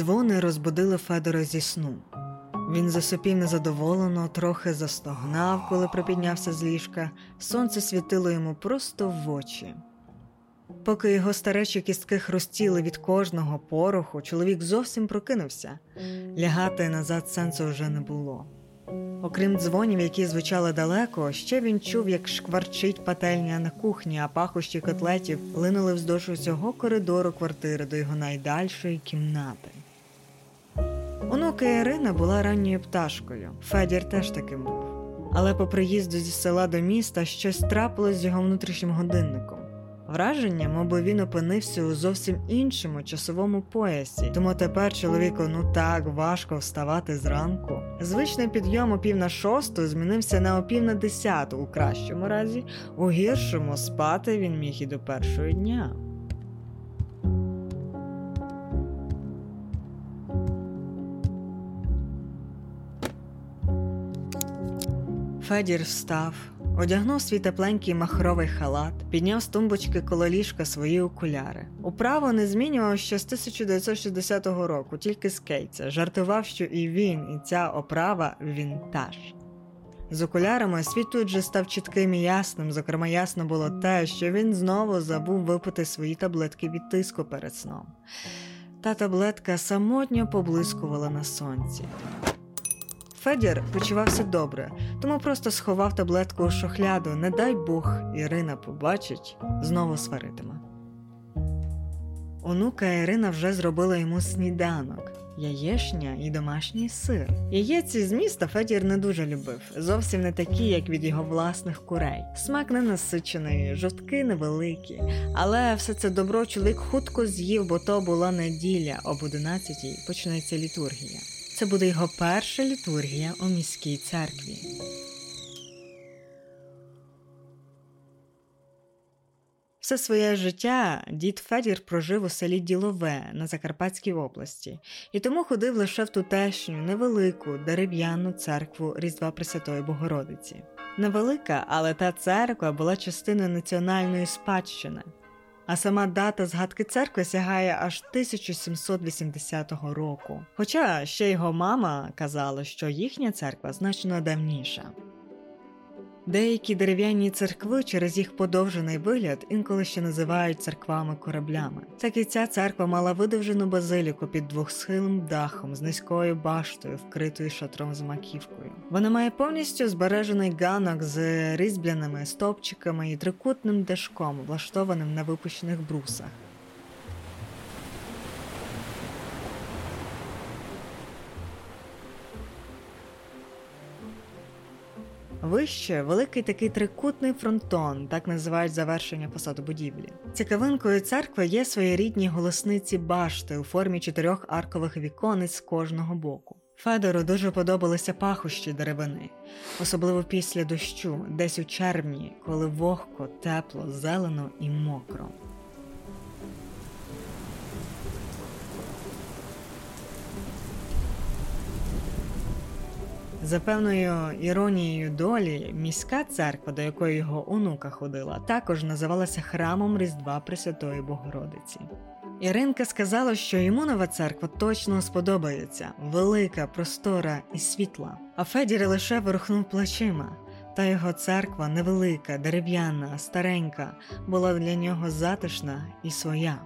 Дзвони розбудили Федора зі сну. Він засопів незадоволено, трохи застогнав, коли припіднявся з ліжка. Сонце світило йому просто в очі. Поки його старечі кістки хрустіли від кожного пороху, чоловік зовсім прокинувся. Лягати назад сенсу вже не було. Окрім дзвонів, які звучали далеко, ще він чув, як шкварчить пательня на кухні, а пахощі котлетів линули вздовж усього коридору квартири до його найдальшої кімнати. Онука Ірина була ранньою пташкою. Федір теж таким був. Але по приїзду зі села до міста щось трапилось з його внутрішнім годинником. Враження, мовби він опинився у зовсім іншому часовому поясі, тому тепер чоловіку ну так важко вставати зранку. Звичний підйом о пів на шосту змінився на о пів на десяту у кращому разі, у гіршому спати він міг і до першого дня. Федір встав, одягнув свій тепленький махровий халат, підняв з тумбочки коло ліжка свої окуляри. Управо не змінював ще з 1960 року, тільки з кейтса. Жартував, що і він, і ця оправа вінтаж. З окулярами світ тут же став чітким і ясним. Зокрема, ясно було те, що він знову забув випити свої таблетки від тиску перед сном. Та таблетка самотньо поблискувала на сонці. Федір почувався добре, тому просто сховав таблетку у шохляду. Не дай Бог, Ірина побачить, знову сваритиме. Онука Ірина вже зробила йому сніданок. Яєшня і домашній сир. Яєці з міста Федір не дуже любив, зовсім не такі, як від його власних курей. Смак не насичений, жовтки невеликі. Але все це добро чоловік хутко з'їв, бо то була неділя, об 11-й почнеться літургія. Це буде його перша літургія у міській церкві. Все своє життя дід Федір прожив у селі Ділове на Закарпатській області і тому ходив лише в тутешню невелику дерев'яну церкву Різдва Пресвятої Богородиці. Невелика, але та церква була частиною національної спадщини. А сама дата згадки церкви сягає аж 1780 року. Хоча ще його мама казала, що їхня церква значно давніша. Деякі дерев'яні церкви через їх подовжений вигляд інколи ще називають церквами-кораблями. Так і ця церква мала видовжену базиліку під двохсхилим дахом з низькою баштою, вкритою шатром з маківкою. Вона має повністю збережений ганок з різьбляними стовпчиками і трикутним дашком, влаштованим на випущених брусах. Вище великий такий трикутний фронтон, так називають завершення фасаду будівлі. Цікавинкою церкви є своєрідні голосниці башти у формі чотирьох аркових віконець з кожного боку. Федору дуже подобалися пахощі деревини, особливо після дощу, десь у червні, коли вогко, тепло, зелено і мокро. За певною іронією долі, міська церква, до якої його онука ходила, також називалася храмом Різдва Пресвятої Богородиці. Іринка сказала, що йому нова церква точно сподобається велика, простора і світла. А Федір лише ворухнув плечима. Та його церква невелика, дерев'яна, старенька, була для нього затишна і своя.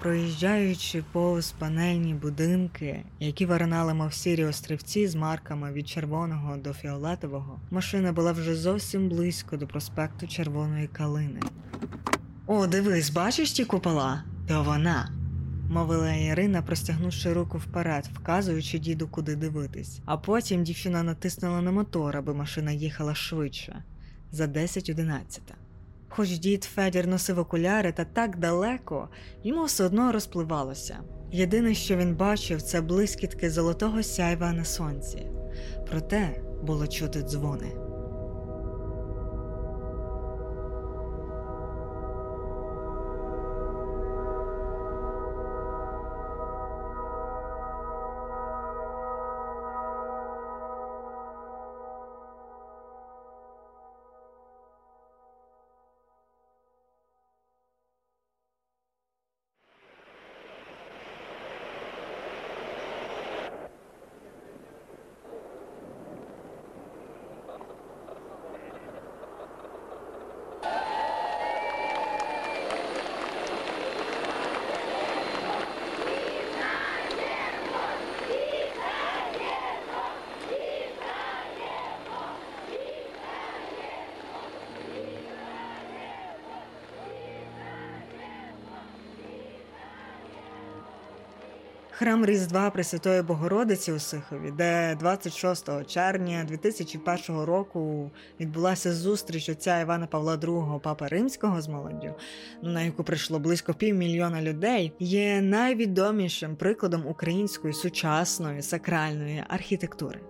Проїжджаючи повз панельні будинки, які варнали мов сірі острівці з марками від червоного до фіолетового, машина була вже зовсім близько до проспекту Червоної Калини. О, дивись, бачиш ті купола? То вона. мовила Ірина, простягнувши руку вперед, вказуючи діду, куди дивитись. А потім дівчина натиснула на мотор, аби машина їхала швидше за 10-11. Хоч дід Федір носив окуляри та так далеко, йому все одно розпливалося. Єдине, що він бачив, це блискітки золотого сяйва на сонці. Проте було чути дзвони. Храм Різдва Пресвятої Богородиці у Сихові, де 26 червня 2001 року відбулася зустріч отця Івана Павла II, папи Римського з молоддю, на яку прийшло близько півмільйона людей, є найвідомішим прикладом української сучасної сакральної архітектури.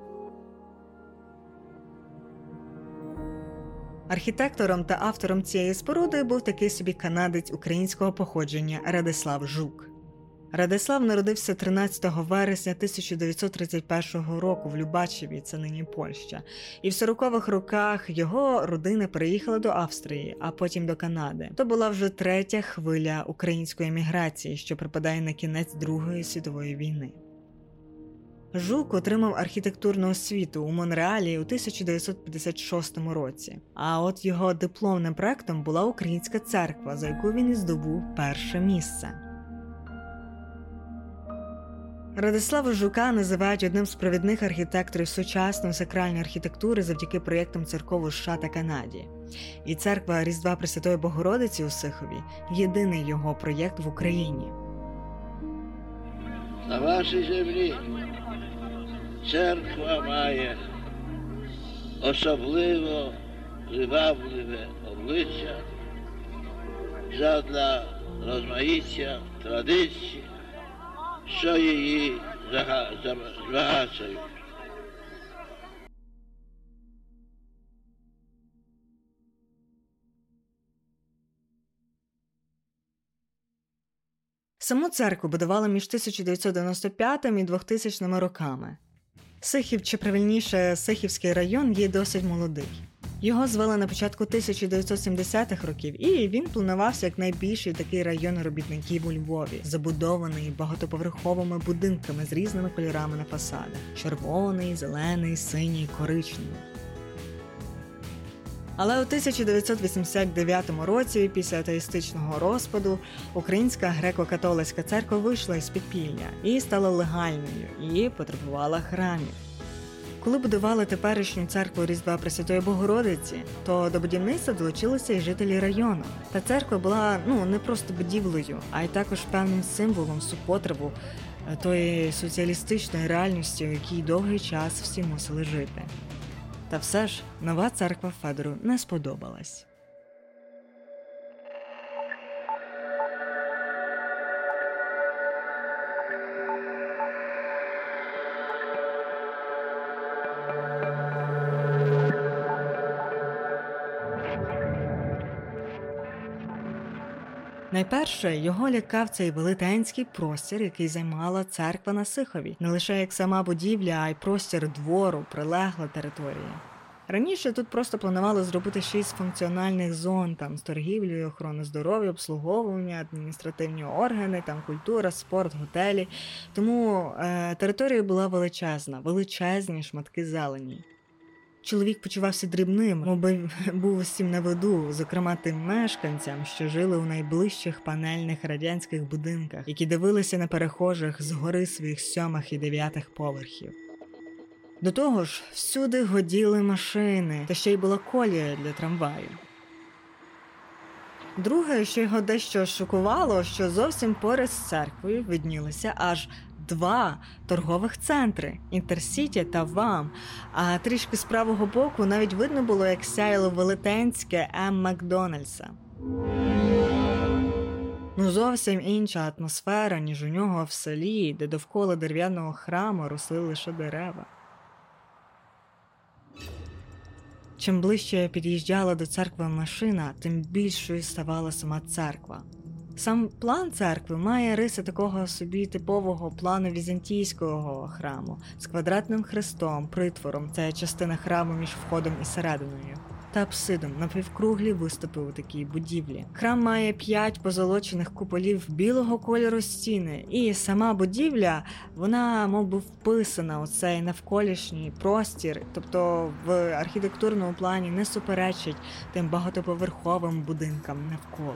Архітектором та автором цієї споруди був такий собі канадець українського походження Радислав Жук. Радислав народився 13 вересня 1931 року в Любачеві, це нині Польща, і в 40-х роках його родина переїхала до Австрії, а потім до Канади. То була вже третя хвиля української еміграції, що припадає на кінець Другої світової війни. Жук отримав архітектурну освіту у Монреалі у 1956 році. А от його дипломним проектом була Українська церква, за яку він і здобув перше місце. Радислава Жука називають одним з провідних архітекторів сучасної сакральної архітектури завдяки проєктам церков США та Канаді. І церква Різдва Пресвятої Богородиці у Сихові єдиний його проєкт в Україні. На вашій землі церква має особливо привабливе обличчя задля розмаїття традицій що її збагачують. Саму церкву будували між 1995 і 2000 роками. Сихів, чи правильніше Сихівський район, є досить молодий. Його звели на початку 1970-х років, і він планувався як найбільший такий район робітників у Львові, забудований багатоповерховими будинками з різними кольорами на фасадах: червоний, зелений, синій, коричневий. Але у 1989 році, після атеїстичного розпаду, Українська греко-католицька церква вийшла із підпілля і стала легальною і потребувала храмів. Коли будували теперішню церкву Різдва Пресвятої Богородиці, то до будівництва долучилися і жителі району. Та церква була ну не просто будівлею, а й також певним символом супротиву е, тої соціалістичної реальності, у якій довгий час всі мусили жити. Та все ж нова церква Федору не сподобалась. Найперше його лякав цей велетенський простір, який займала церква на Сихові, не лише як сама будівля, а й простір двору, прилегла територія. Раніше тут просто планували зробити шість функціональних зон, там з торгівлею, охорони здоров'я, обслуговування, адміністративні органи, там культура, спорт, готелі. Тому е, територія була величезна, величезні шматки зелені. Чоловік почувався дрібним, мовби був усім на виду, зокрема тим мешканцям, що жили у найближчих панельних радянських будинках, які дивилися на перехожих з гори своїх сьомих і дев'ятих поверхів. До того ж, всюди годіли машини, та ще й була колія для трамваю. Друге, що його дещо шокувало, що зовсім поряд з церквою виднілися аж два торгових центри Інтерсіті та ВАМ. А трішки з правого боку навіть видно було, як сяяло велетенське М. Макдональдса. Ну, зовсім інша атмосфера, ніж у нього в селі, де довкола дерев'яного храму росли лише дерева. Чим ближче під'їжджала до церкви машина, тим більшою ставала сама церква. Сам план церкви має риси такого собі типового плану візантійського храму з квадратним хрестом, притвором. Це частина храму між входом і серединою, та апсидом. Напівкруглі виступи у такій будівлі. Храм має п'ять позолочених куполів білого кольору стіни, і сама будівля, вона мов би, вписана у цей навколишній простір, тобто в архітектурному плані не суперечить тим багатоповерховим будинкам навколо.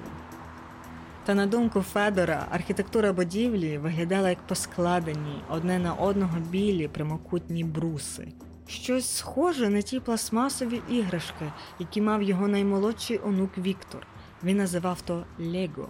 Та на думку Федора, архітектура будівлі виглядала як поскладені одне на одного білі прямокутні бруси. Щось схоже на ті пластмасові іграшки, які мав його наймолодший онук Віктор. Він називав то Лего.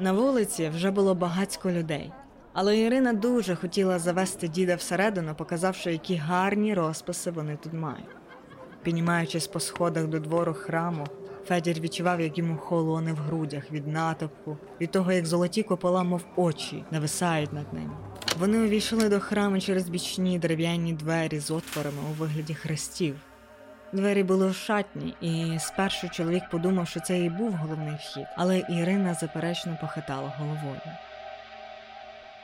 На вулиці вже було багатько людей. Але Ірина дуже хотіла завести діда всередину, показавши, які гарні розписи вони тут мають. Піднімаючись по сходах до двору храму, Федір відчував, як йому холоне в грудях від натовпу, від того, як золоті купола, мов очі, нависають над ним. Вони увійшли до храму через бічні дерев'яні двері з отворами у вигляді хрестів. Двері були шатні, і спершу чоловік подумав, що це і був головний вхід, але Ірина заперечно похитала головою.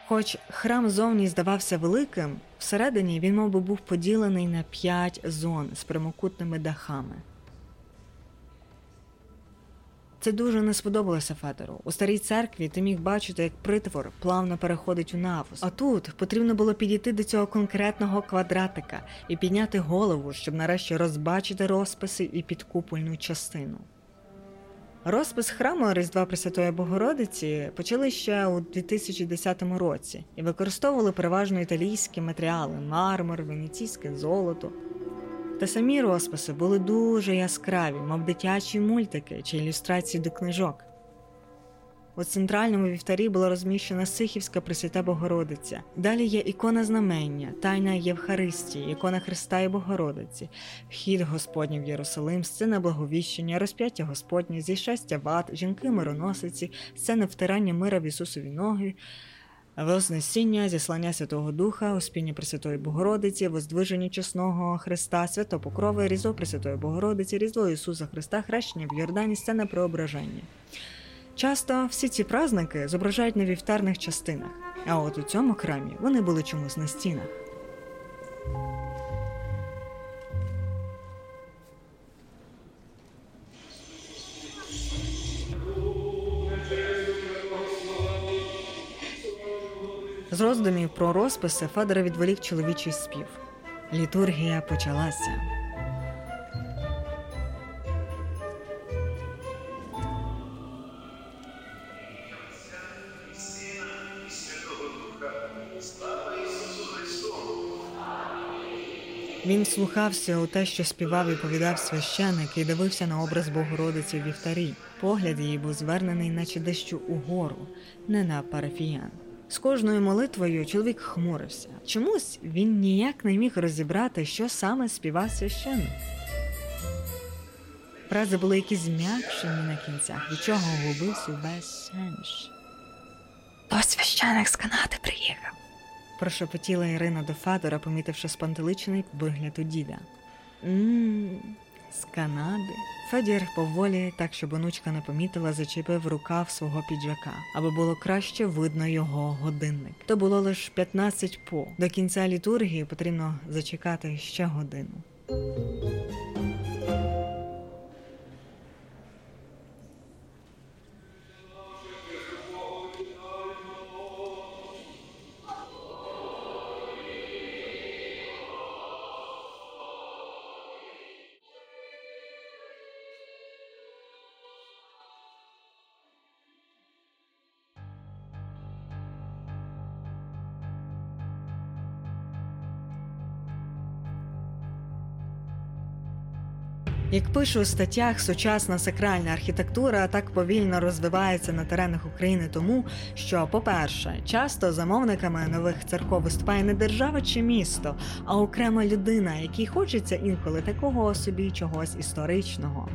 Хоч храм зовні здавався великим, всередині він мов би, був поділений на п'ять зон з прямокутними дахами. Це дуже не сподобалося Федору. У старій церкві ти міг бачити, як притвор плавно переходить у навус. А тут потрібно було підійти до цього конкретного квадратика і підняти голову, щоб нарешті розбачити розписи і підкупольну частину. Розпис храму Різдва Пресвятої Богородиці почали ще у 2010 році і використовували переважно італійські матеріали мармур, венеційське золото. Та самі розписи були дуже яскраві, мов дитячі мультики чи ілюстрації до книжок. У центральному вівтарі була розміщена Сихівська Пресвята Богородиця. Далі є ікона знамення, Тайна Євхаристії, ікона Христа і Богородиці, вхід Господній в Єрусалим, сцена благовіщення, розп'яття Господнє, зійшестя ват, жінки мироносиці, сцена втирання мира в Ісусові ноги. Вознесіння, зіслання Святого Духа, Успіння Пресвятої Богородиці, Воздвиження Чесного Христа, Святопокрови, Різдво Пресвятої Богородиці, Різдво Ісуса Христа, Хрещення в Йордані, сцена преображення. Часто всі ці праздники зображають на вівтарних частинах, а от у цьому храмі вони були чомусь на стінах. З роздумів про розписи Федора відволік чоловічий спів. Літургія почалася. Він слухався у те, що співав і повідав священик, і дивився на образ Богородиці в вівтарі. Погляд її був звернений, наче дещо угору, не на парафіян. З кожною молитвою чоловік хмурився. Чомусь він ніяк не міг розібрати, що саме співав священник. Фрази були якісь зм'якшені на кінцях, від чого губився увесь сенс. То священик з Канади приїхав прошепотіла Ірина до Федора, помітивши спантеличений вигляд у діда. З Канади. Федір поволі, так щоб онучка не помітила, зачепив рукав свого піджака, аби було краще видно його годинник. То було лише 15 по. До кінця літургії потрібно зачекати ще годину. Пишу у статтях, сучасна сакральна архітектура так повільно розвивається на теренах України, тому що, по-перше, часто замовниками нових церков виступає не держава чи місто, а окрема людина, якій хочеться інколи такого собі чогось історичного.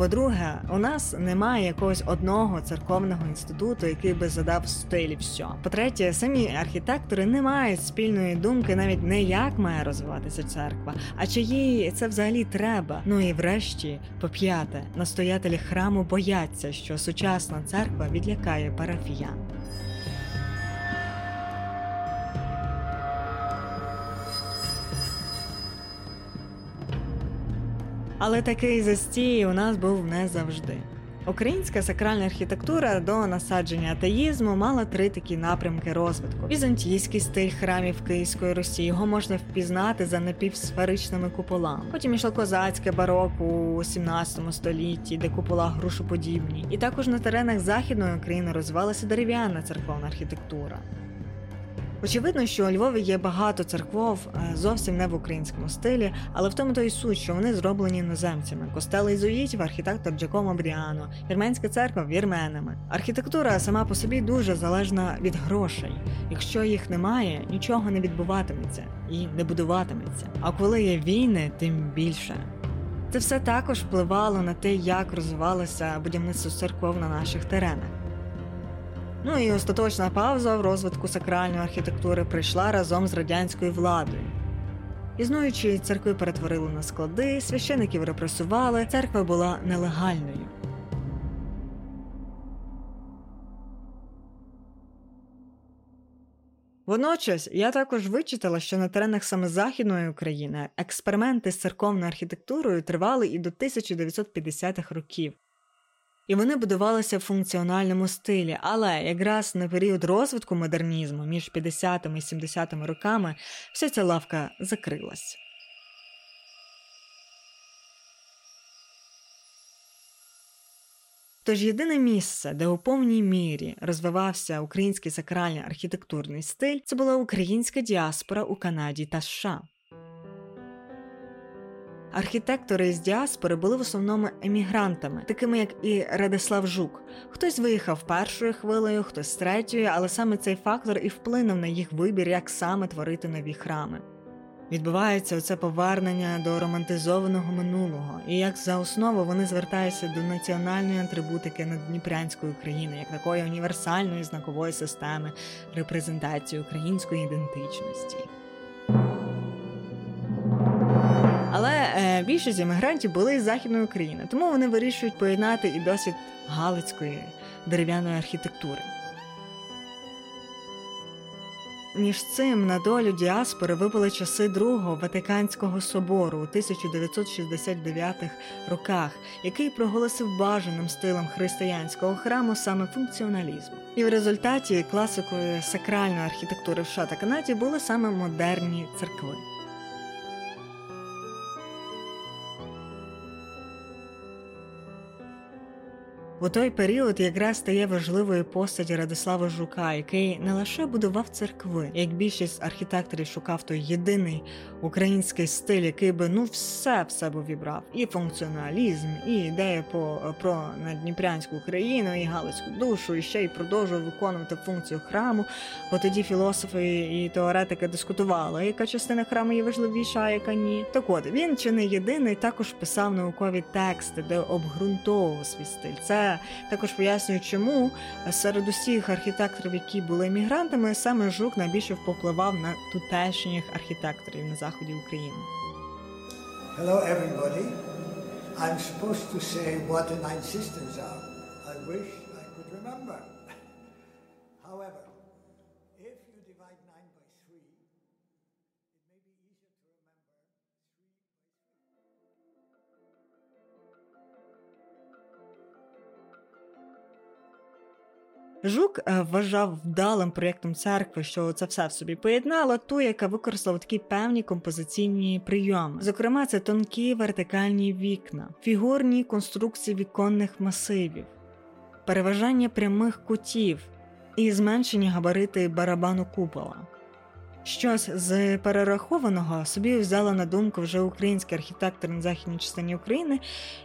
По-друге, у нас немає якогось одного церковного інституту, який би задав стиль все. По-третє, самі архітектори не мають спільної думки навіть не як має розвиватися церква, а чи їй це взагалі треба. Ну і врешті, по п'яте, настоятелі храму бояться, що сучасна церква відлякає парафіян. Але такий застій у нас був не завжди. Українська сакральна архітектура до насадження атеїзму мала три такі напрямки розвитку: візантійський стиль храмів Київської Русі. Його можна впізнати за напівсферичними куполами. Потім ішло козацьке бароко у 17 столітті, де купола грушоподібні. І також на теренах західної України розвивалася дерев'яна церковна архітектура. Очевидно, що у Львові є багато церков е, зовсім не в українському стилі, але в тому то й суть, що вони зроблені іноземцями. Костели ізуїтів, архітектор Джакомо Бріано, вірменська церква вірменами. Архітектура сама по собі дуже залежна від грошей. Якщо їх немає, нічого не відбуватиметься і не будуватиметься. А коли є війни, тим більше. Це все також впливало на те, як розвивалося будівництво церков на наших теренах. Ну і остаточна пауза в розвитку сакральної архітектури прийшла разом з радянською владою. Існуючі церкви перетворили на склади, священиків репресували, церква була нелегальною. Водночас я також вичитала, що на теренах саме Західної України експерименти з церковною архітектурою тривали і до 1950-х років і вони будувалися в функціональному стилі. Але якраз на період розвитку модернізму між 50-ми і 70-ми роками вся ця лавка закрилась. Тож єдине місце, де у повній мірі розвивався український сакральний архітектурний стиль, це була українська діаспора у Канаді та США. Архітектори з діаспори були в основному емігрантами, такими як і Радислав Жук. Хтось виїхав першою хвилею, хтось третьою, але саме цей фактор і вплинув на їх вибір, як саме творити нові храми. Відбувається оце повернення до романтизованого минулого, і як за основу вони звертаються до національної атрибутики наддніпрянської України, як такої універсальної знакової системи репрезентації української ідентичності. Але е, більшість іммігрантів були з західної України, тому вони вирішують поєднати і досвід галицької дерев'яної архітектури. Між цим на долю діаспори випали часи Другого Ватиканського собору у 1969 роках, який проголосив бажаним стилем християнського храму саме функціоналізм. І в результаті класикою сакральної архітектури в США та Канаді були саме модерні церкви. У той період якраз стає важливою постаті Радислава Жука, який не лише будував церкви, як більшість архітекторів шукав той єдиний український стиль, який би ну все в себе вібрав, і функціоналізм, і ідея по про надніпрянську Україну, і Галицьку душу, і ще й продовжував виконувати функцію храму. Бо тоді філософи і теоретики дискутували, яка частина храму є важливіша, а яка ні. Так от він чи не єдиний також писав наукові тексти, де обґрунтовував свій стиль. Це також пояснює, чому серед усіх архітекторів, які були емігрантами, саме жук найбільше впливав на тутешніх архітекторів на заході України. Hello everybody. I'm supposed to say what nine systems are. I wish Жук е, вважав вдалим проєктом церкви, що це все в собі поєднало, ту, яка використала такі певні композиційні прийоми. Зокрема, це тонкі вертикальні вікна, фігурні конструкції віконних масивів, переважання прямих кутів і зменшені габарити барабану купола. Щось з перерахованого собі взяла на думку вже український архітектор на західній частині України.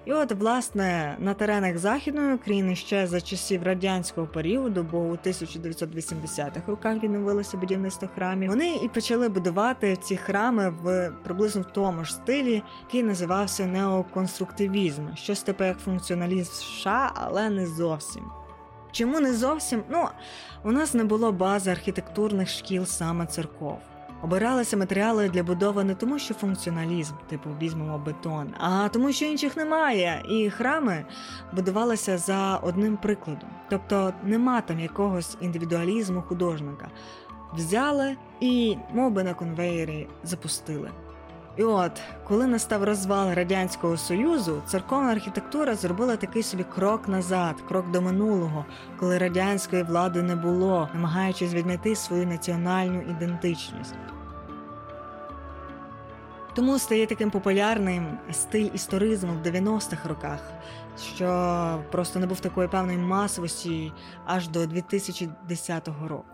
І от, власне, на теренах Західної України ще за часів радянського періоду, бо у 1980-х роках відновилося будівництво храмів, вони і почали будувати ці храми в приблизно в тому ж стилі, який називався неоконструктивізм, щось типу як функціоналізм США, але не зовсім. Чому не зовсім? Ну, у нас не було бази архітектурних шкіл саме церков. Обиралися матеріали для будови не тому, що функціоналізм, типу візьмемо бетон, а тому, що інших немає. І храми будувалися за одним прикладом. Тобто нема там якогось індивідуалізму художника. Взяли і, мов би на конвеєрі, запустили. І от, коли настав розвал Радянського Союзу, церковна архітектура зробила такий собі крок назад, крок до минулого, коли радянської влади не було, намагаючись віднайти свою національну ідентичність. Тому стає таким популярним стиль історизму в 90-х роках, що просто не був такої певної масовості аж до 2010 року.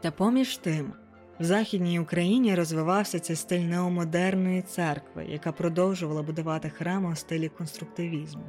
Та поміж тим. В Західній Україні розвивався цей стиль неомодерної церкви, яка продовжувала будувати храми у стилі конструктивізму.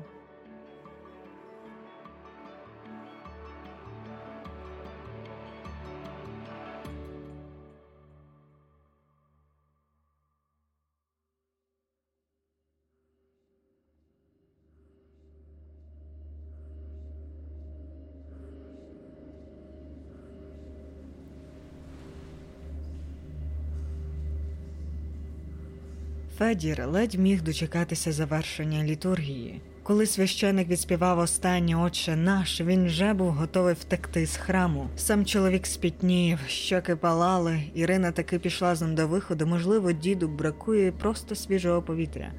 Федір ледь міг дочекатися завершення літургії. Коли священик відспівав останнє Отче наш, він вже був готовий втекти з храму. Сам чоловік спітнів, щоки палали. Ірина таки пішла з ним до виходу. Можливо, діду бракує просто свіжого повітря.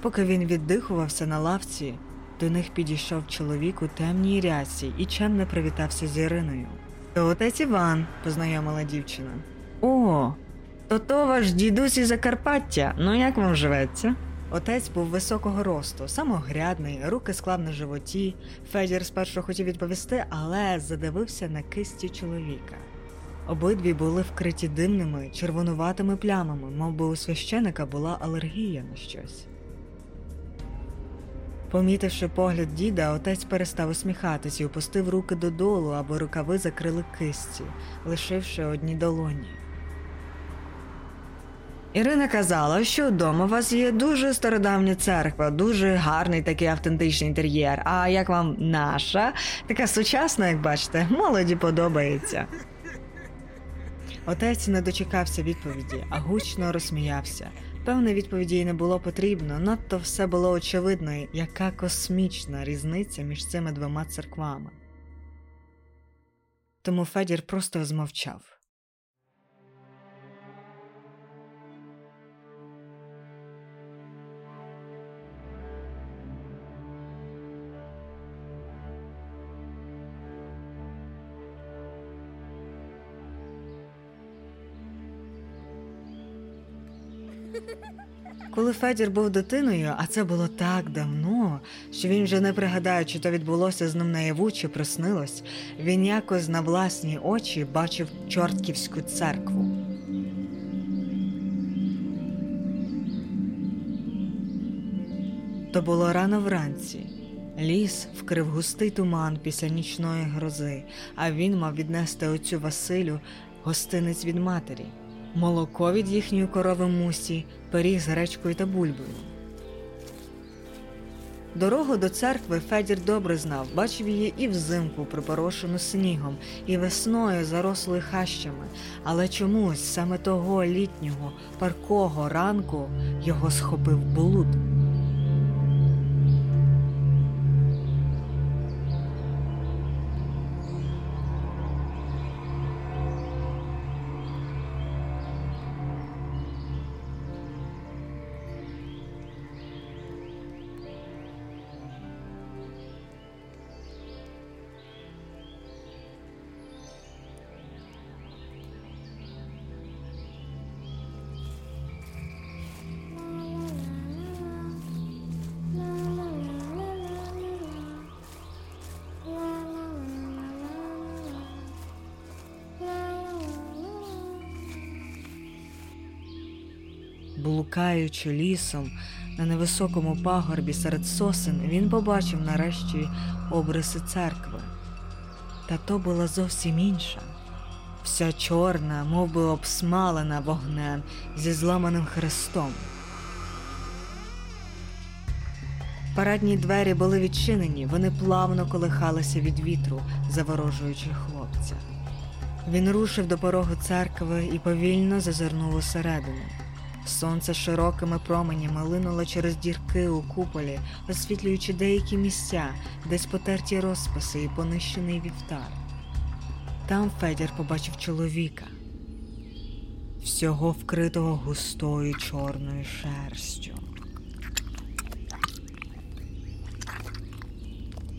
Поки він віддихувався на лавці, до них підійшов чоловік у темній рясі і чемно привітався з Іриною. Отець Іван, познайомила дівчина. О, то то ваш дідусь із Закарпаття. Ну як вам живеться? Отець був високого росту, самогрядний, руки склав на животі. Федір спершу хотів відповісти, але задивився на кисті чоловіка. Обидві були вкриті димними, червонуватими плямами, мов би у священика була алергія на щось. Помітивши погляд діда, отець перестав усміхатись і опустив руки додолу, аби рукави закрили кисті, лишивши одні долоні. Ірина казала, що вдома у вас є дуже стародавня церква, дуже гарний такий автентичний інтер'єр. А як вам наша, така сучасна, як бачите, молоді подобається. Отець не дочекався відповіді, а гучно розсміявся. Певне, відповіді й не було потрібно, надто все було очевидно, яка космічна різниця між цими двома церквами. Тому Федір просто змовчав. Коли Федір був дитиною, а це було так давно, що він вже не пригадає, чи то відбулося з ним наяву, чи приснилось, він якось на власні очі бачив чортківську церкву. То було рано вранці. Ліс вкрив густий туман після нічної грози, а він мав віднести оцю Василю гостинець від матері молоко від їхньої корови мусі, пиріг з гречкою та бульбою. Дорогу до церкви Федір добре знав, бачив її і взимку, припорошену снігом, і весною зарослою хащами, але чомусь саме того літнього паркого ранку його схопив блуд. Блукаючи лісом на невисокому пагорбі серед сосен, він побачив нарешті обриси церкви. Та то була зовсім інша, вся чорна, мов би обсмалена вогнем зі зламаним хрестом. Парадні двері були відчинені, вони плавно колихалися від вітру, заворожуючи хлопця. Він рушив до порогу церкви і повільно зазирнув усередину. Сонце широкими променями линуло через дірки у куполі, освітлюючи деякі місця, десь потерті розписи і понищений вівтар. Там Федір побачив чоловіка, всього вкритого густою чорною шерстю.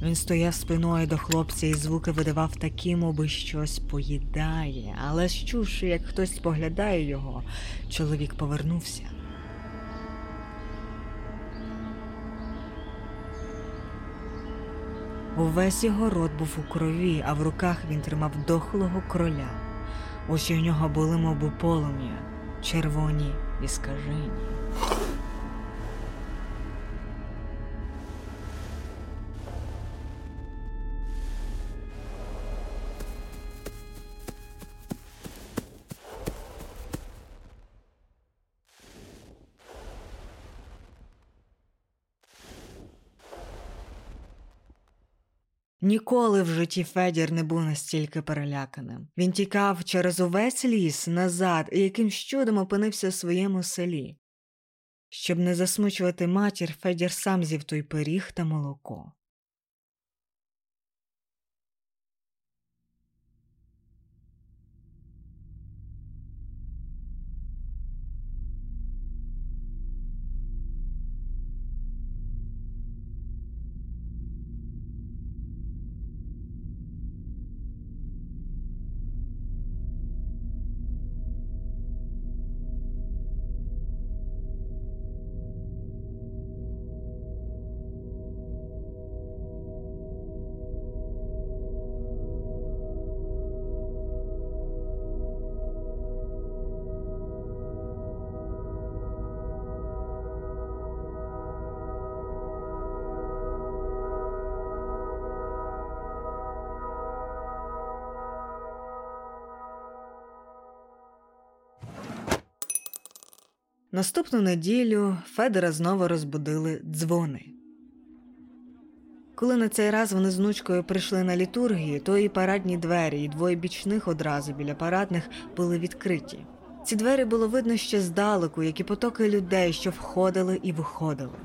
Він стояв спиною до хлопця і звуки видавав такі, моби щось поїдає, але щувши, як хтось споглядає його, чоловік повернувся. Увесь його рот був у крові, а в руках він тримав дохлого кроля. Очі у нього були, мов полум'я, червоні і скажені. Ніколи в житті Федір не був настільки переляканим. Він тікав через увесь ліс назад і якимсь чудом опинився в своєму селі. Щоб не засмучувати матір, Федір сам зів той пиріг та молоко. Наступну неділю Федора знову розбудили дзвони. Коли на цей раз вони з внучкою прийшли на літургію, то і парадні двері, і двоє бічних одразу біля парадних були відкриті. Ці двері було видно ще здалеку, як і потоки людей, що входили і виходили.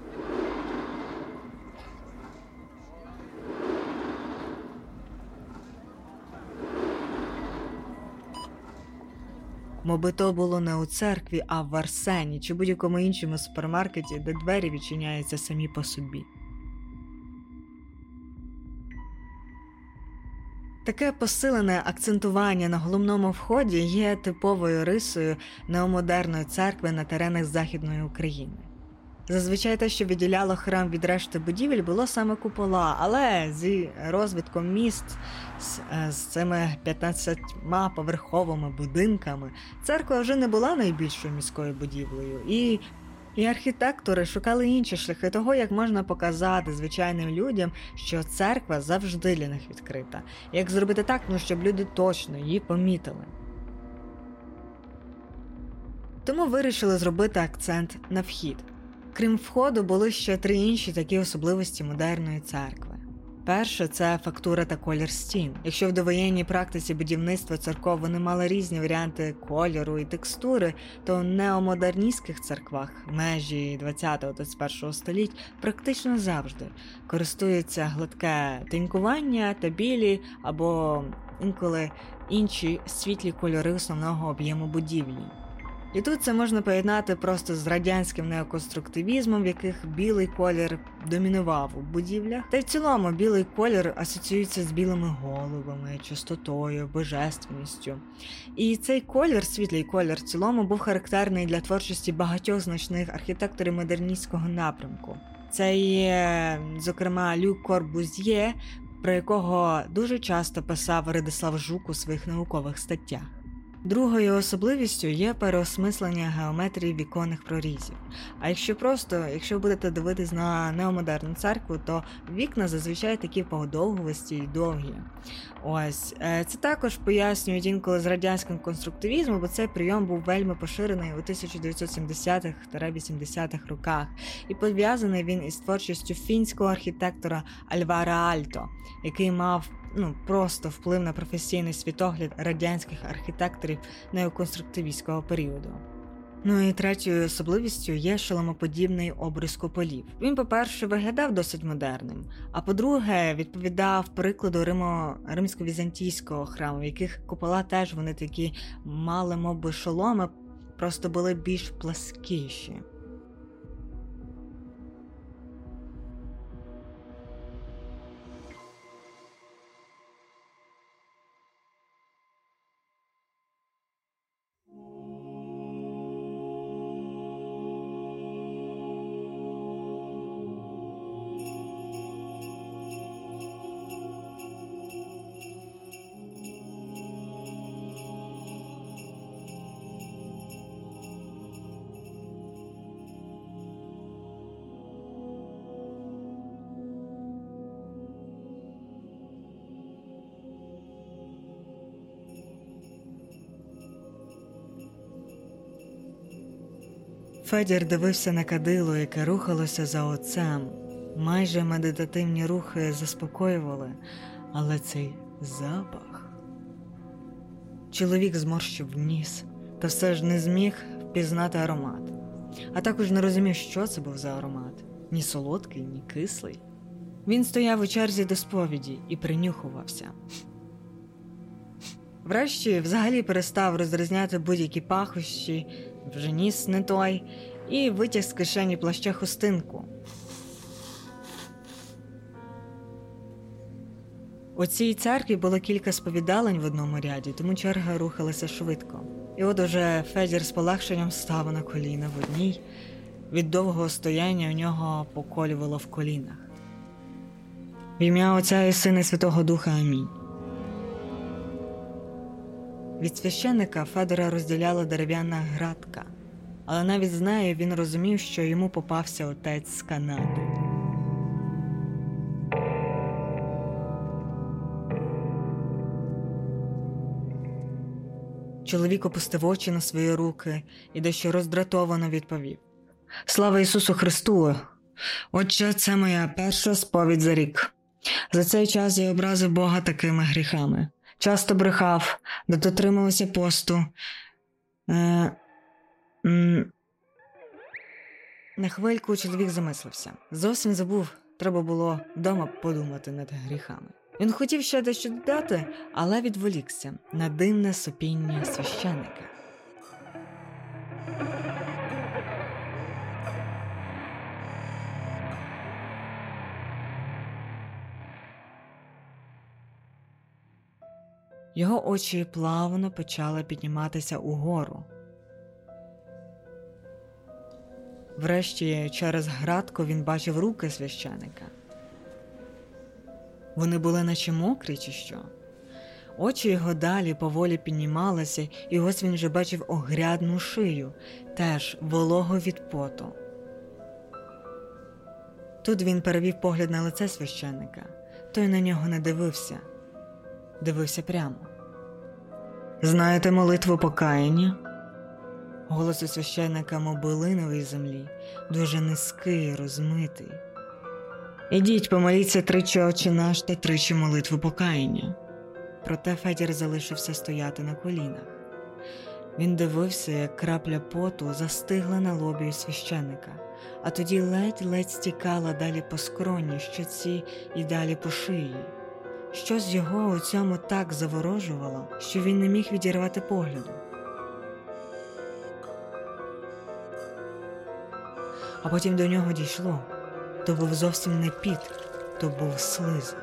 Моби то було не у церкві, а в Арсені чи будь-якому іншому супермаркеті, де двері відчиняються самі по собі. Таке посилене акцентування на головному вході є типовою рисою неомодерної церкви на теренах Західної України. Зазвичай те, що відділяло храм від решти будівель, було саме купола, але зі розвитком міст з, е, з цими 15 поверховими будинками церква вже не була найбільшою міською будівлею, і і архітектори шукали інші шляхи того, як можна показати звичайним людям, що церква завжди для них відкрита, як зробити так, ну щоб люди точно її помітили. Тому вирішили зробити акцент на вхід. Крім входу, були ще три інші такі особливості модерної церкви. Перше це фактура та колір стін. Якщо в довоєнній практиці будівництва церков вони мали різні варіанти кольору і текстури, то в неомодерністських церквах межі 20-21 століть практично завжди користуються гладке тинькування та білі або інколи інші світлі кольори основного об'єму будівлі. І тут це можна поєднати просто з радянським неоконструктивізмом, в яких білий колір домінував у будівлях. Та й в цілому білий колір асоціюється з білими головами, чистотою, божественністю. І цей колір, світлий колір, в цілому був характерний для творчості багатьох значних архітекторів модерністського напрямку. Це є, зокрема, Люк Корбузьє, про якого дуже часто писав Радислав Жук у своїх наукових статтях. Другою особливістю є переосмислення геометрії віконних прорізів. А якщо просто, якщо будете дивитись на неомодерну церкву, то вікна зазвичай такі подовгувасті і довгі. Ось е, це також пояснюють інколи з радянським конструктивізмом, бо цей прийом був вельми поширений у 1970-х-80-х роках, і пов'язаний він із творчістю фінського архітектора Альвара Альто, який мав ну просто вплив на професійний світогляд радянських архітекторів неоконструктивістського періоду. Ну і третьою особливістю є шоломоподібний обрис куполів. Він, по-перше, виглядав досить модерним, а по-друге, відповідав прикладу Римо римсько-візантійського храму, в яких купола теж вони такі мали, мов би, шоломи, просто були більш пласкіші. Федір дивився на кадило, яке рухалося за отцем. Майже медитативні рухи заспокоювали, але цей запах. Чоловік зморщив ніс, та все ж не зміг впізнати аромат, а також не розумів, що це був за аромат ні солодкий, ні кислий. Він стояв у черзі до сповіді і принюхувався. Врешті взагалі перестав розрізняти будь-які пахощі вже ніс не той, і витяг з кишені плаща хустинку. У цій церкві було кілька сповідалень в одному ряді, тому черга рухалася швидко. І от уже Федір з полегшенням став на коліна в одній, від довгого стояння у нього поколювало в колінах. В ім'я Отця і Сина Святого Духа Амінь. Від священника Федора розділяла дерев'яна градка, але навіть з нею він розумів, що йому попався отець з Канади. Чоловік опустив очі на свої руки і дещо роздратовано відповів: Слава Ісусу Христу! Отче, це моя перша сповідь за рік. За цей час я образив Бога такими гріхами часто брехав, не дотримувався посту. Е, м... На хвильку чоловік замислився. Зовсім забув, треба було вдома подумати над гріхами. Він хотів ще дещо додати, але відволікся на дивне супіння священика. Його очі плавно почали підніматися угору. Врешті, через градку він бачив руки священика. Вони були наче мокрі, чи що. Очі його далі поволі піднімалися, і ось він вже бачив огрядну шию, теж волого від поту. Тут він перевів погляд на лице священика, той на нього не дивився дивився прямо. Знаєте молитву покаяння? Голос у священника мобилинової землі, дуже низький, розмитий. Ідіть, помоліться тричі очі наш та тричі молитву покаяння. Проте Федір залишився стояти на колінах. Він дивився, як крапля поту застигла на лобі у священика, а тоді ледь-ледь стікала далі по скроні, щоці і далі по шиї. Щось його у цьому так заворожувало, що він не міг відірвати погляду. А потім до нього дійшло то був зовсім не піт, то був слиз.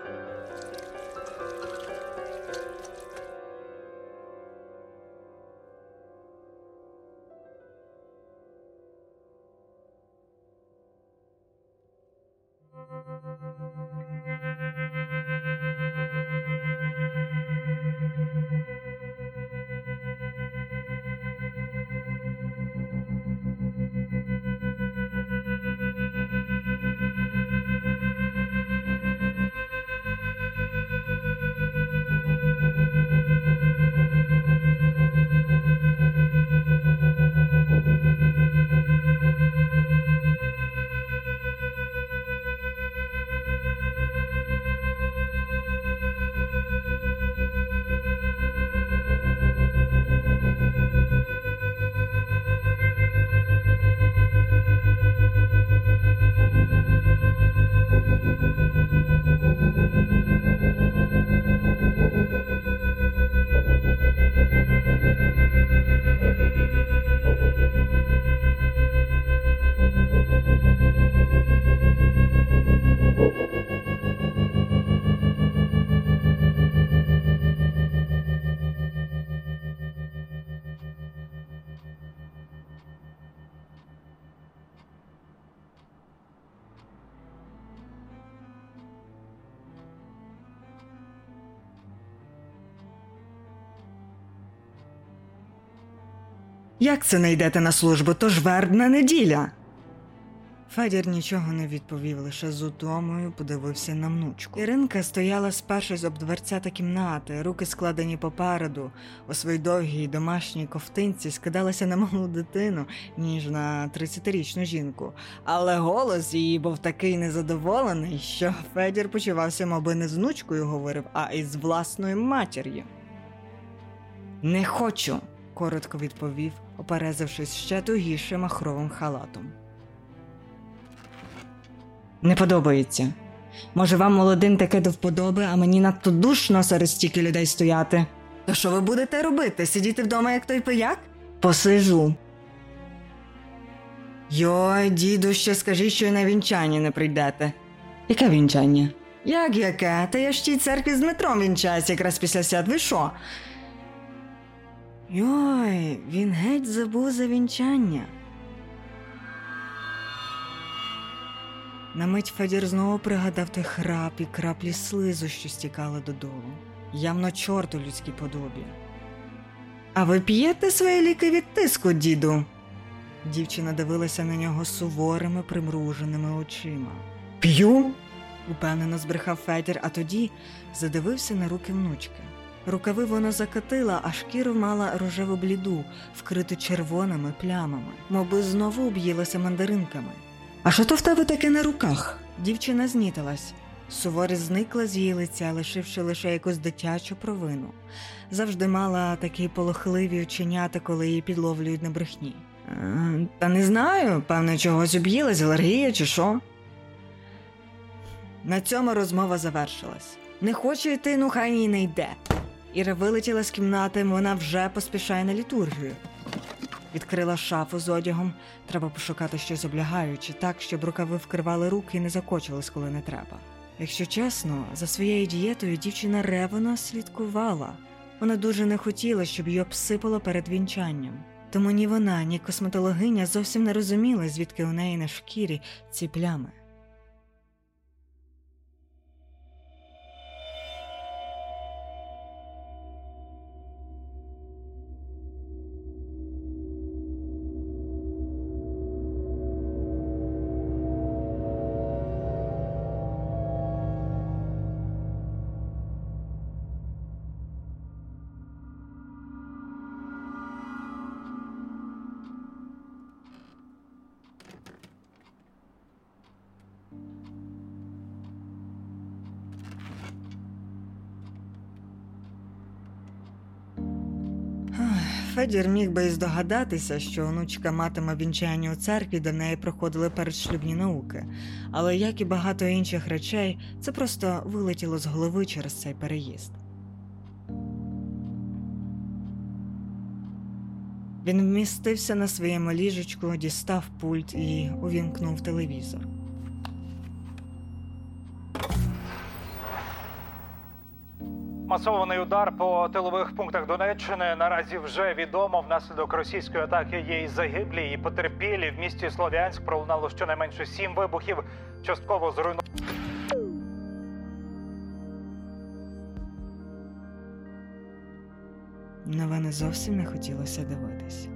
Як це не йдете на службу? То ж вербна неділя. Федір нічого не відповів, лише з утомою подивився на внучку. Іринка стояла спершись об дверцята кімнати, руки складені попереду, у своїй довгій домашній ковтинці скидалася на малу дитину, ніж на 30-річну жінку. Але голос її був такий незадоволений, що Федір почувався, мабуть, не з внучкою говорив, а із власною матір'ю. Не хочу, коротко відповів, оперезавшись ще тугіше махровим халатом. Не подобається. Може, вам молодим таке до вподоби, а мені надто душно серед стільки людей стояти. То що ви будете робити? Сидіти вдома, як той пияк? Посижу. Йой, діду, ще скажіть, що й на вінчання не прийдете. Яке вінчання? Як яке? Та я ж тій церкві з Дмитром вінчаюся якраз після свят. Ви що? Йой, він геть забув за вінчання. На мить Федір знову пригадав той храп і краплі слизу, що стікали додолу. Явно чорт у людській подобі. А ви п'єте свої ліки від тиску, діду? Дівчина дивилася на нього суворими, примруженими очима. П'ю? упевнено збрехав Федір, а тоді задивився на руки внучки. Рукави вона закатила, а шкіру мала рожеву бліду, вкриту червоними плямами, мовби знову об'їлася мандаринками. А що то в тебе таке на руках? Дівчина знітилась. Суворість зникла з її лиця, лишивши лише якусь дитячу провину. Завжди мала такі полохливі оченята, коли її підловлюють на брехні. «Е, Та не знаю, певно, чогось об'їлась, алергія чи що. На цьому розмова завершилась. Не хоче йти, ну хай їй не йде. Іра вилетіла з кімнати, вона вже поспішає на літургію. Відкрила шафу з одягом. Треба пошукати щось облягаюче, так, щоб рукави вкривали руки і не закочувались, коли не треба. Якщо чесно, за своєю дієтою дівчина ревно слідкувала. Вона дуже не хотіла, щоб її обсипало перед вінчанням. Тому ні вона, ні косметологиня зовсім не розуміли, звідки у неї на шкірі ці плями. Федір міг би і здогадатися, що онучка матиме вінчання у церкві, в неї проходили передшлюбні науки, але як і багато інших речей, це просто вилетіло з голови через цей переїзд. Він вмістився на своєму ліжечку, дістав пульт і увімкнув телевізор. Масований удар по тилових пунктах Донеччини наразі вже відомо. Внаслідок російської атаки є і загиблі, і потерпілі. В місті Слов'янськ пролунало щонайменше сім вибухів. Частково зруйно. На мене зовсім не хотілося дивитись.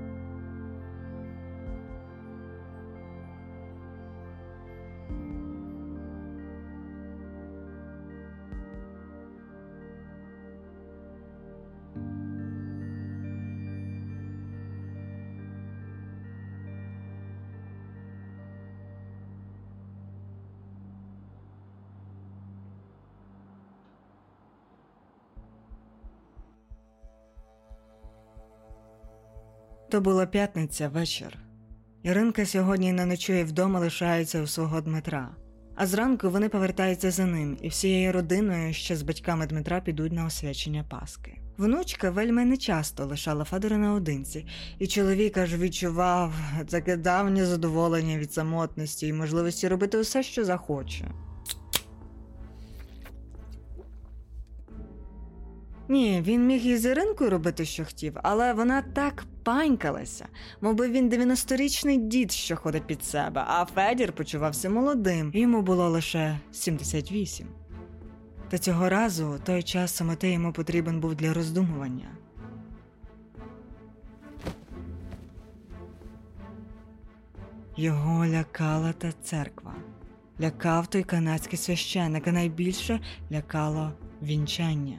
То була п'ятниця вечір. Іринка сьогодні не ночує вдома, лишається у свого Дмитра. А зранку вони повертаються за ним і всією родиною ще з батьками Дмитра підуть на освячення Паски. Внучка вельми нечасто лишала Федора наодинці, і чоловік аж відчував таке давнє задоволення від самотності і можливості робити усе, що захоче. Ні, він міг і з Іринкою робити, що хотів, але вона так панькалася, мовби він 90-річний дід, що ходить під себе, а Федір почувався молодим, йому було лише 78. Та цього разу той час самоти йому потрібен був для роздумування. Його лякала та церква. Лякав той канадський священник, а найбільше лякало вінчання.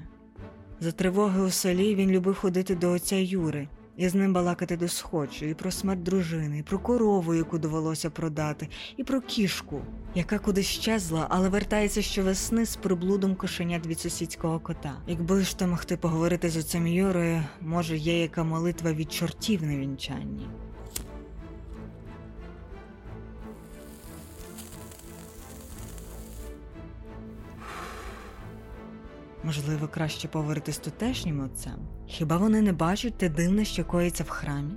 За тривоги у селі він любив ходити до отця Юри і з ним балакати до схочу, і про смерть дружини, і про корову, яку довелося продати, і про кішку, яка кудись щезла, але вертається щовесни з приблудом кошенят від сусідського кота. Якби ж то могти поговорити з отцем Юрою, може, є яка молитва від чортів на вінчанні. Можливо, краще поговорити з тутешнім отцем? Хіба вони не бачать те дивне, що коїться в храмі?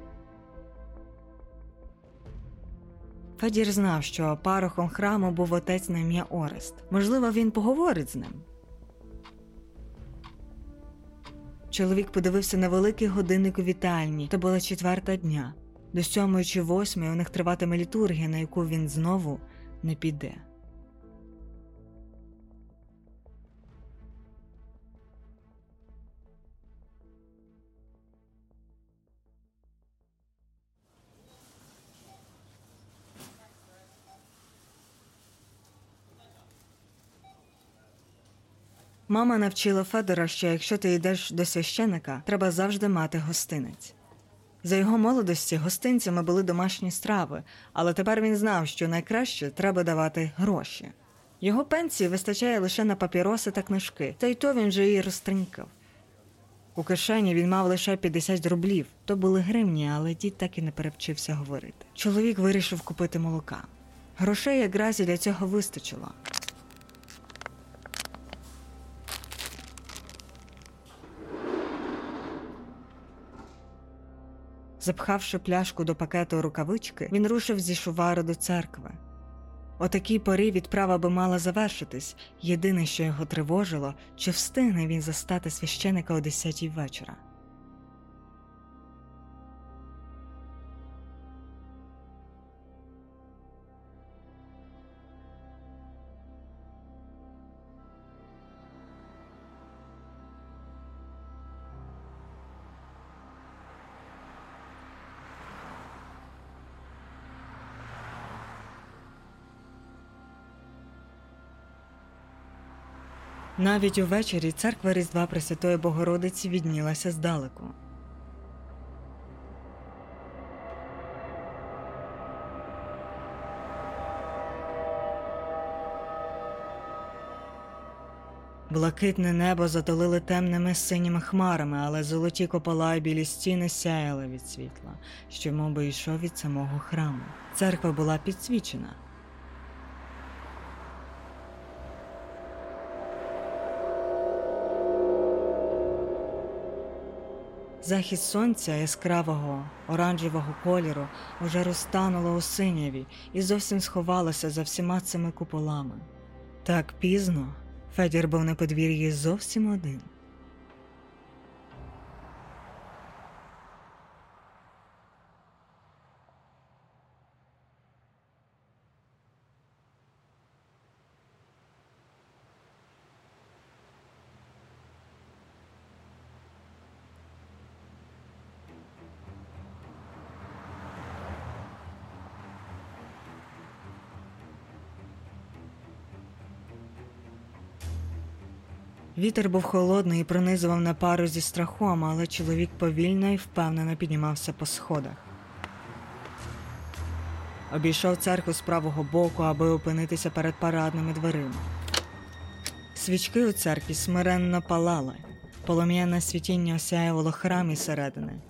Федір знав, що парохом храму був отець на ім'я Орест. Можливо, він поговорить з ним. Чоловік подивився на великий годинник у вітальні. То була четверта дня. До сьомої чи восьмої у них триватиме літургія, на яку він знову не піде. Мама навчила Федора, що якщо ти йдеш до священика, треба завжди мати гостинець. За його молодості гостинцями були домашні страви, але тепер він знав, що найкраще треба давати гроші. Його пенсії вистачає лише на папіроси та книжки, та й то він же її розтринькав. У кишені він мав лише 50 рублів, то були гривні, але дід так і не перевчився говорити. Чоловік вирішив купити молока. Грошей якраз і для цього вистачило. Запхавши пляшку до пакету рукавички, він рушив зі шувару до церкви. О такій порі відправа би мала завершитись. Єдине, що його тривожило, чи встигне він застати священика о десятій вечора. Навіть увечері церква Різдва Пресвятої Богородиці віднілася здалеку. Блакитне небо затулили темними синіми хмарами, але золоті копола й білі стіни сяяли від світла, що мов би йшов від самого храму. Церква була підсвічена. Захід сонця яскравого оранжевого кольору уже розтануло у синяві і зовсім сховалося за всіма цими куполами. Так пізно Федір був на подвір'ї зовсім один. Вітер був холодний і пронизував на пару зі страхом, але чоловік повільно і впевнено піднімався по сходах. Обійшов церкву з правого боку, аби опинитися перед парадними дверима. Свічки у церкві смиренно палали, полум'яне світіння осяювало храм із середини.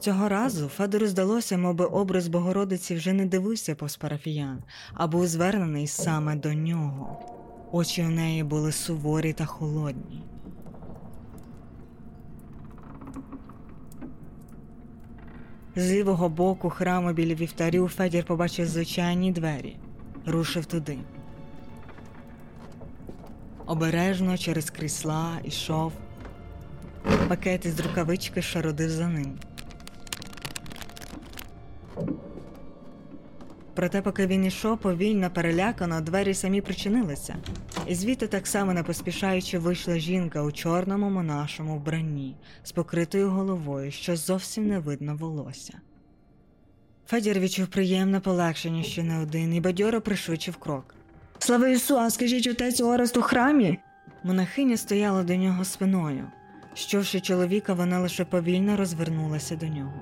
Цього разу Федору здалося, мовби образ Богородиці вже не дивився повз парафіян, а був звернений саме до нього. Очі у неї були суворі та холодні. З лівого боку храму біля вівтарю Федір побачив звичайні двері, рушив туди. Обережно через крісла ішов. Пакет із рукавички шародив за ним. Проте, поки він ішов повільно, перелякано, двері самі причинилися, і звідти так само не поспішаючи вийшла жінка у чорному монашому вбранні з покритою головою, що зовсім не видно волосся. Федір відчув приємне полегшення, що не один, і бадьоро пришвидшив крок. Слава Ісу, а скажіть отець Орест у храмі? Монахиня стояла до нього спиною. Щовши чоловіка, вона лише повільно розвернулася до нього.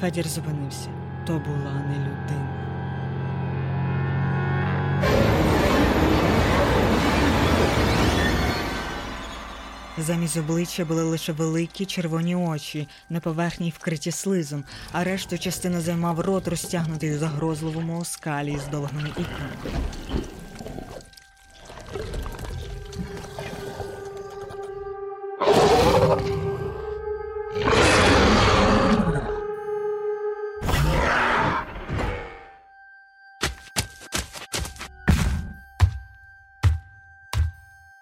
Федір зупинився. То була не людина. Замість обличчя були лише великі червоні очі, на поверхні вкриті слизом, а решту частину займав рот, розтягнутий у загрозливому оскалі з довгими ікрами.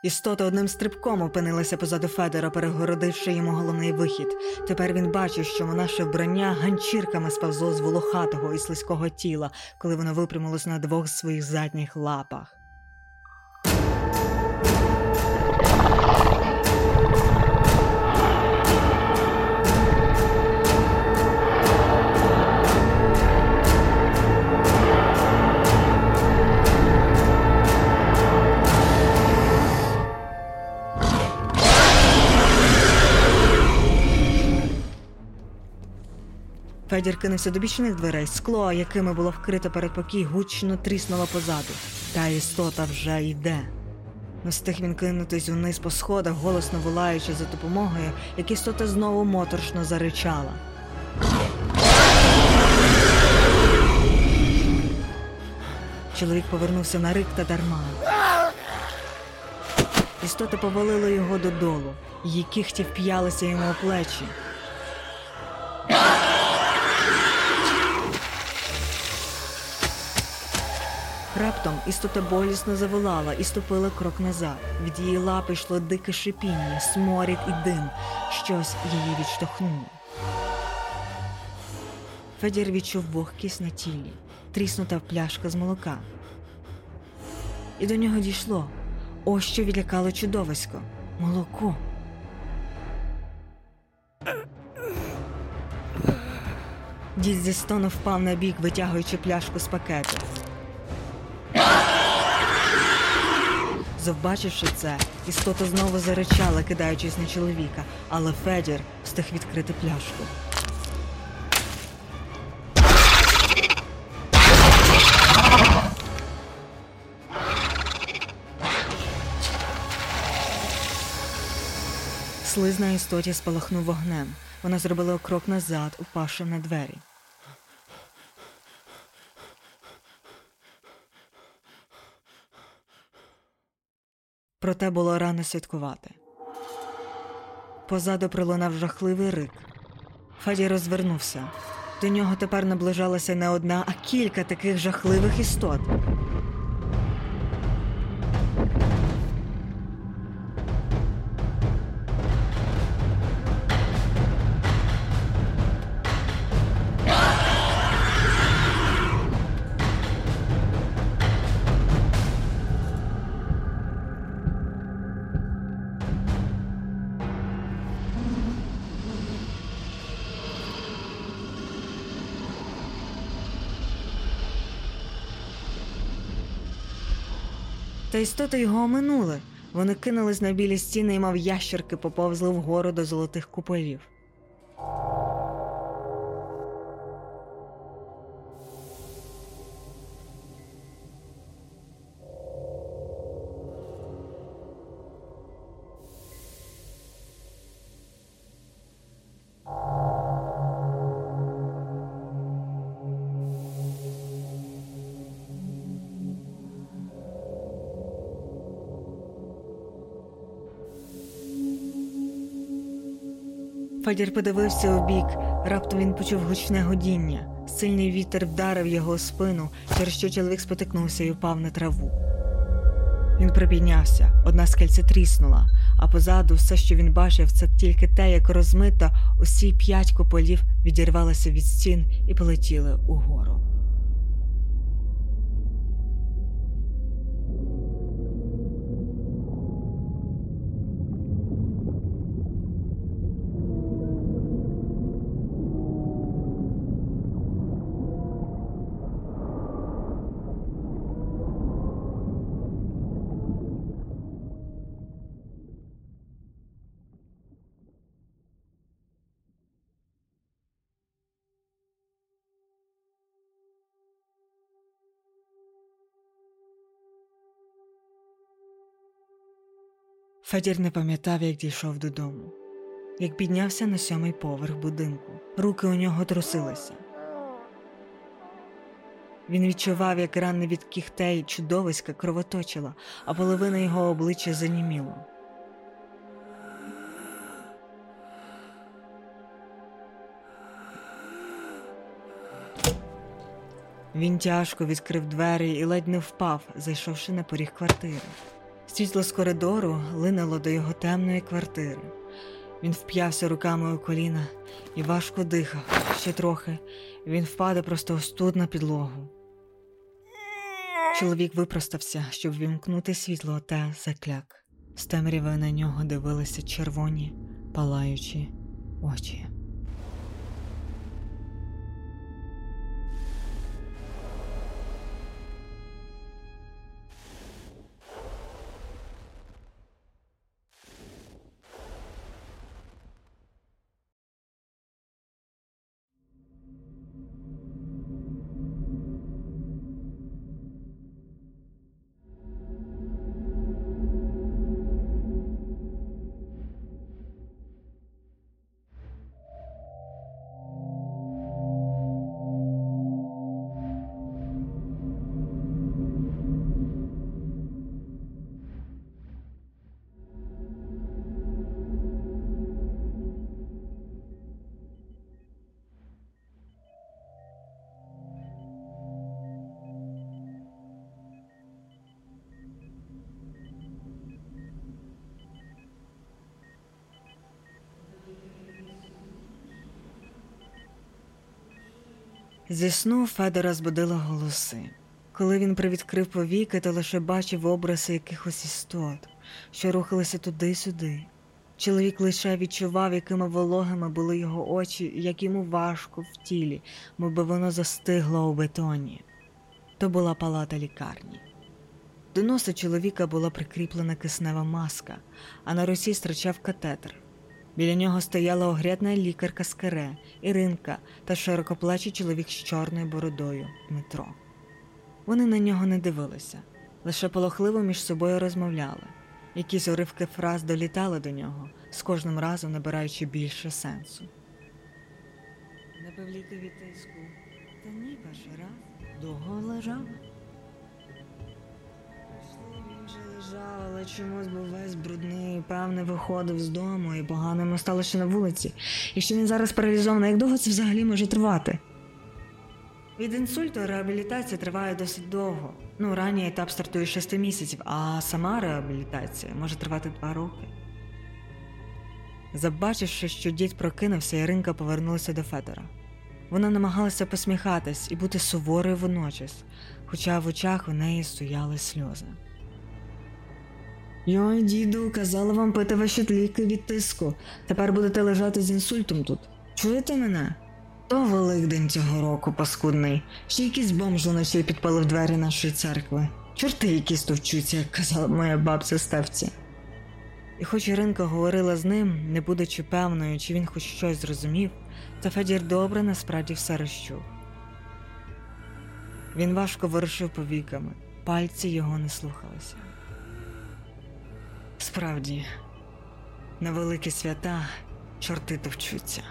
Істота одним стрибком опинилася позаду Федора, перегородивши йому головний вихід. Тепер він бачив, що монаше вбрання ганчірками сповзло з волохатого і слизького тіла, коли воно випрямилось на двох своїх задніх лапах. Федір кинувся до бічних дверей. Скло, якими було вкрито передпокій, гучно тріснуло позаду. Та істота вже йде. Не встиг він кинутись униз по сходах, голосно волаючи за допомогою, як істота знову моторшно заричала. Чоловік повернувся на рик та дарма. Істота повалила його додолу, її кіхті вп'ялися йому у плечі. Раптом істота болісно заволала і ступила крок назад. Від її лапи йшло дике шипіння, сморід і дим. Щось її відштовхнуло. Федір відчув вогкість на тілі, тріснута пляшка з молока. І до нього дійшло. Ось що відлякало чудовисько молоко. Дід зі стону впав на бік, витягуючи пляшку з пакету. Завбачивши це, істота знову заричала, кидаючись на чоловіка, але Федір встиг відкрити пляшку. Слиз на істоті спалахнув вогнем. Вона зробила крок назад, упавши на двері. Проте було рано святкувати. Позаду пролунав жахливий рик. Феді розвернувся. До нього тепер наближалася не одна, а кілька таких жахливих істот. Істоти його оминули. Вони кинулись на білі стіни і, мав ящерки, поповзли вгору до золотих куполів. Федір подивився у бік. Раптом він почув гучне годіння. Сильний вітер вдарив його у спину, через що чоловік спотикнувся і впав на траву. Він припіднявся, одна скельця тріснула, а позаду все, що він бачив, це тільки те, як розмито усі п'ять куполів відірвалися від стін і полетіли угору. Федір не пам'ятав, як дійшов додому, як піднявся на сьомий поверх будинку. Руки у нього трусилися. Він відчував, як рани від кігтей чудовиська кровоточила, а половина його обличчя заніміла. Він тяжко відкрив двері і ледь не впав, зайшовши на поріг квартири. Світло з коридору линило до його темної квартири. Він вп'явся руками у коліна і важко дихав. Ще трохи. Він впаде просто ось тут на підлогу. Чоловік випростався, щоб вімкнути світло та закляк. З темряви на нього дивилися червоні, палаючі очі. Зі сну Федора збудили голоси. Коли він привідкрив повіки, то лише бачив образи якихось істот, що рухалися туди-сюди. Чоловік лише відчував, якими вологими були його очі, і як йому важко в тілі, мовби воно застигло у бетоні. То була палата лікарні. До носа чоловіка була прикріплена киснева маска, а на русі стирчав катетер. Біля нього стояла огрядна лікарка з Іринка та широкоплечий чоловік з чорною бородою Дмитро. Вони на нього не дивилися, лише полохливо між собою розмовляли. Якісь уривки фраз долітали до нього, з кожним разом набираючи більше сенсу. Не певліти тиску. Та ні, перший раз. Довго лежав. Лежав, але чомусь був весь брудний, певне, виходив з дому і погано йому стало ще на вулиці. Якщо він зараз паралізований, як довго це взагалі може тривати? Від інсульту реабілітація триває досить довго. Ну, ранній етап стартує 6 місяців, а сама реабілітація може тривати 2 роки. Забачивши, що дід прокинувся, Іринка повернулася до Федора. Вона намагалася посміхатись і бути суворою водночас, хоча в очах у неї стояли сльози. Йой, діду, казала вам пити ваші ліки від тиску. Тепер будете лежати з інсультом тут. Чуєте мене? То Великдень цього року, паскудний. Ще якийсь бомж вночі підпалив двері нашої церкви. Чорти якісь товчуться, як казала моя бабця Стевці. І хоч Іринка говорила з ним, не будучи певною, чи він хоч щось зрозумів, та Федір добре насправді все розчув. Він важко ворушив повіками, пальці його не слухалися. Справді, на великі свята чорти товчуться.